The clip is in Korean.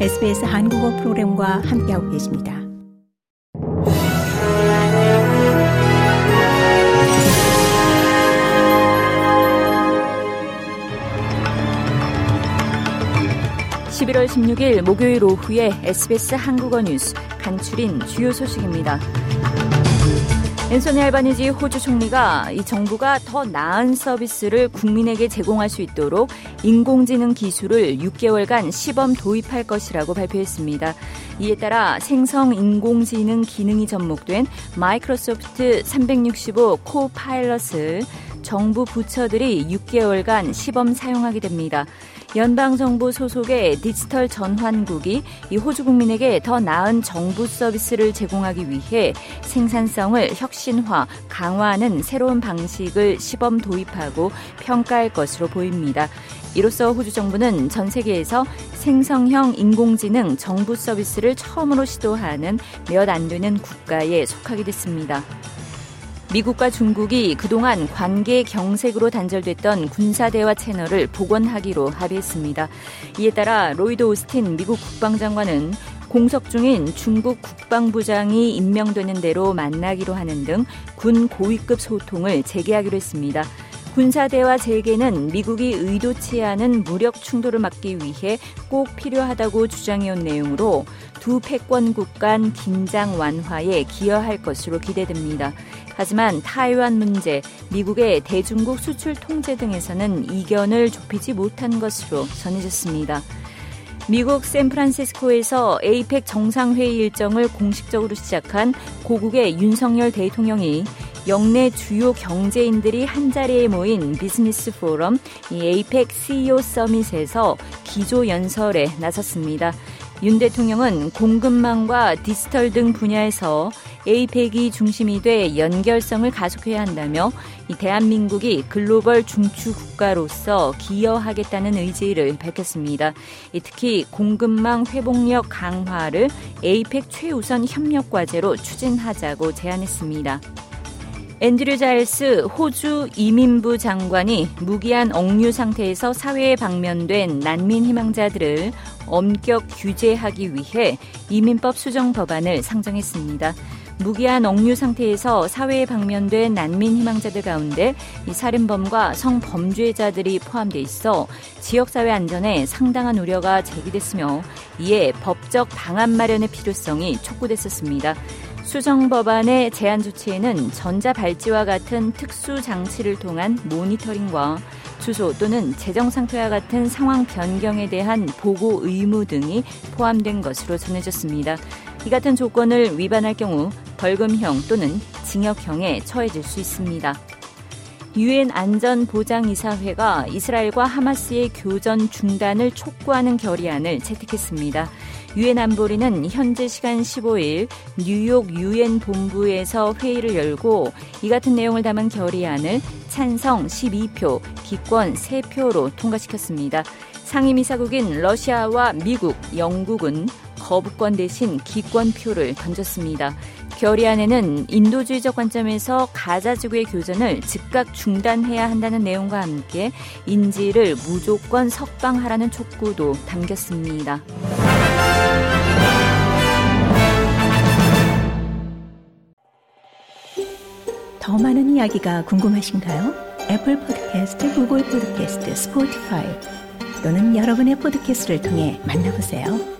SBS 한국어 프로그램과 함께하고 계십니다. (11월 16일) 목요일 오후에 SBS 한국어 뉴스 간추린 주요 소식입니다. 앤소니 알바니지 호주 총리가 이 정부가 더 나은 서비스를 국민에게 제공할 수 있도록 인공지능 기술을 6개월간 시범 도입할 것이라고 발표했습니다. 이에 따라 생성 인공지능 기능이 접목된 마이크로소프트 365 코파일럿을 정부 부처들이 6개월간 시범 사용하게 됩니다. 연방정부 소속의 디지털 전환국이 이 호주 국민에게 더 나은 정부 서비스를 제공하기 위해 생산성을 혁신화, 강화하는 새로운 방식을 시범 도입하고 평가할 것으로 보입니다. 이로써 호주 정부는 전 세계에서 생성형 인공지능 정부 서비스를 처음으로 시도하는 몇 안 되는 국가에 속하게 됐습니다. 미국과 중국이 그동안 관계 경색으로 단절됐던 군사대화 채널을 복원하기로 합의했습니다. 이에 따라 로이드 오스틴 미국 국방장관은 공석 중인 중국 국방부장이 임명되는 대로 만나기로 하는 등 군 고위급 소통을 재개하기로 했습니다. 군사대화 재개는 미국이 의도치 않은 무력 충돌을 막기 위해 꼭 필요하다고 주장해온 내용으로 두 패권국 간 긴장 완화에 기여할 것으로 기대됩니다. 하지만 타이완 문제, 미국의 대중국 수출 통제 등에서는 이견을 좁히지 못한 것으로 전해졌습니다. 미국 샌프란시스코에서 에이펙 정상회의 일정을 공식적으로 시작한 고국의 윤석열 대통령이 영내 주요 경제인들이 한자리에 모인 비즈니스 포럼 에이펙 CEO 서밋에서 기조 연설에 나섰습니다. 윤 대통령은 공급망과 디지털 등 분야에서 에이펙이 중심이 돼 연결성을 가속해야 한다며 대한민국이 글로벌 중추 국가로서 기여하겠다는 의지를 밝혔습니다. 특히 공급망 회복력 강화를 에이펙 최우선 협력 과제로 추진하자고 제안했습니다. 앤드류 자일스 호주 이민부 장관이 무기한 억류 상태에서 사회에 방면된 난민 희망자들을 엄격 규제하기 위해 이민법 수정 법안을 상정했습니다. 무기한 억류 상태에서 사회에 방면된 난민 희망자들 가운데 이 살인범과 성범죄자들이 포함돼 있어 지역사회 안전에 상당한 우려가 제기됐으며 이에 법적 방안 마련의 필요성이 촉구됐었습니다. 수정 법안의 제한 조치에는 전자발찌와 같은 특수 장치를 통한 모니터링과 주소 또는 재정 상태와 같은 상황 변경에 대한 보고 의무 등이 포함된 것으로 전해졌습니다. 이 같은 조건을 위반할 경우 벌금형 또는 징역형에 처해질 수 있습니다. 유엔 안전보장이사회가 이스라엘과 하마스의 교전 중단을 촉구하는 결의안을 채택했습니다. 유엔 안보리는 현재 시간 15일 뉴욕 유엔 본부에서 회의를 열고 이 같은 내용을 담은 결의안을 찬성 12표, 기권 3표로 통과시켰습니다. 상임이사국인 러시아와 미국, 영국은 거부권 대신 기권표를 던졌습니다. 결의안에는 인도주의적 관점에서 가자 지구의 교전을 즉각 중단해야 한다는 내용과 함께 인지를 무조건 석방하라는 촉구도 담겼습니다. 더 많은 이야기가 궁금하신가요? 애플 포드캐스트, 구글 포드캐스트, 스포티파이 또는 여러분의 포드캐스트를 통해 만나보세요.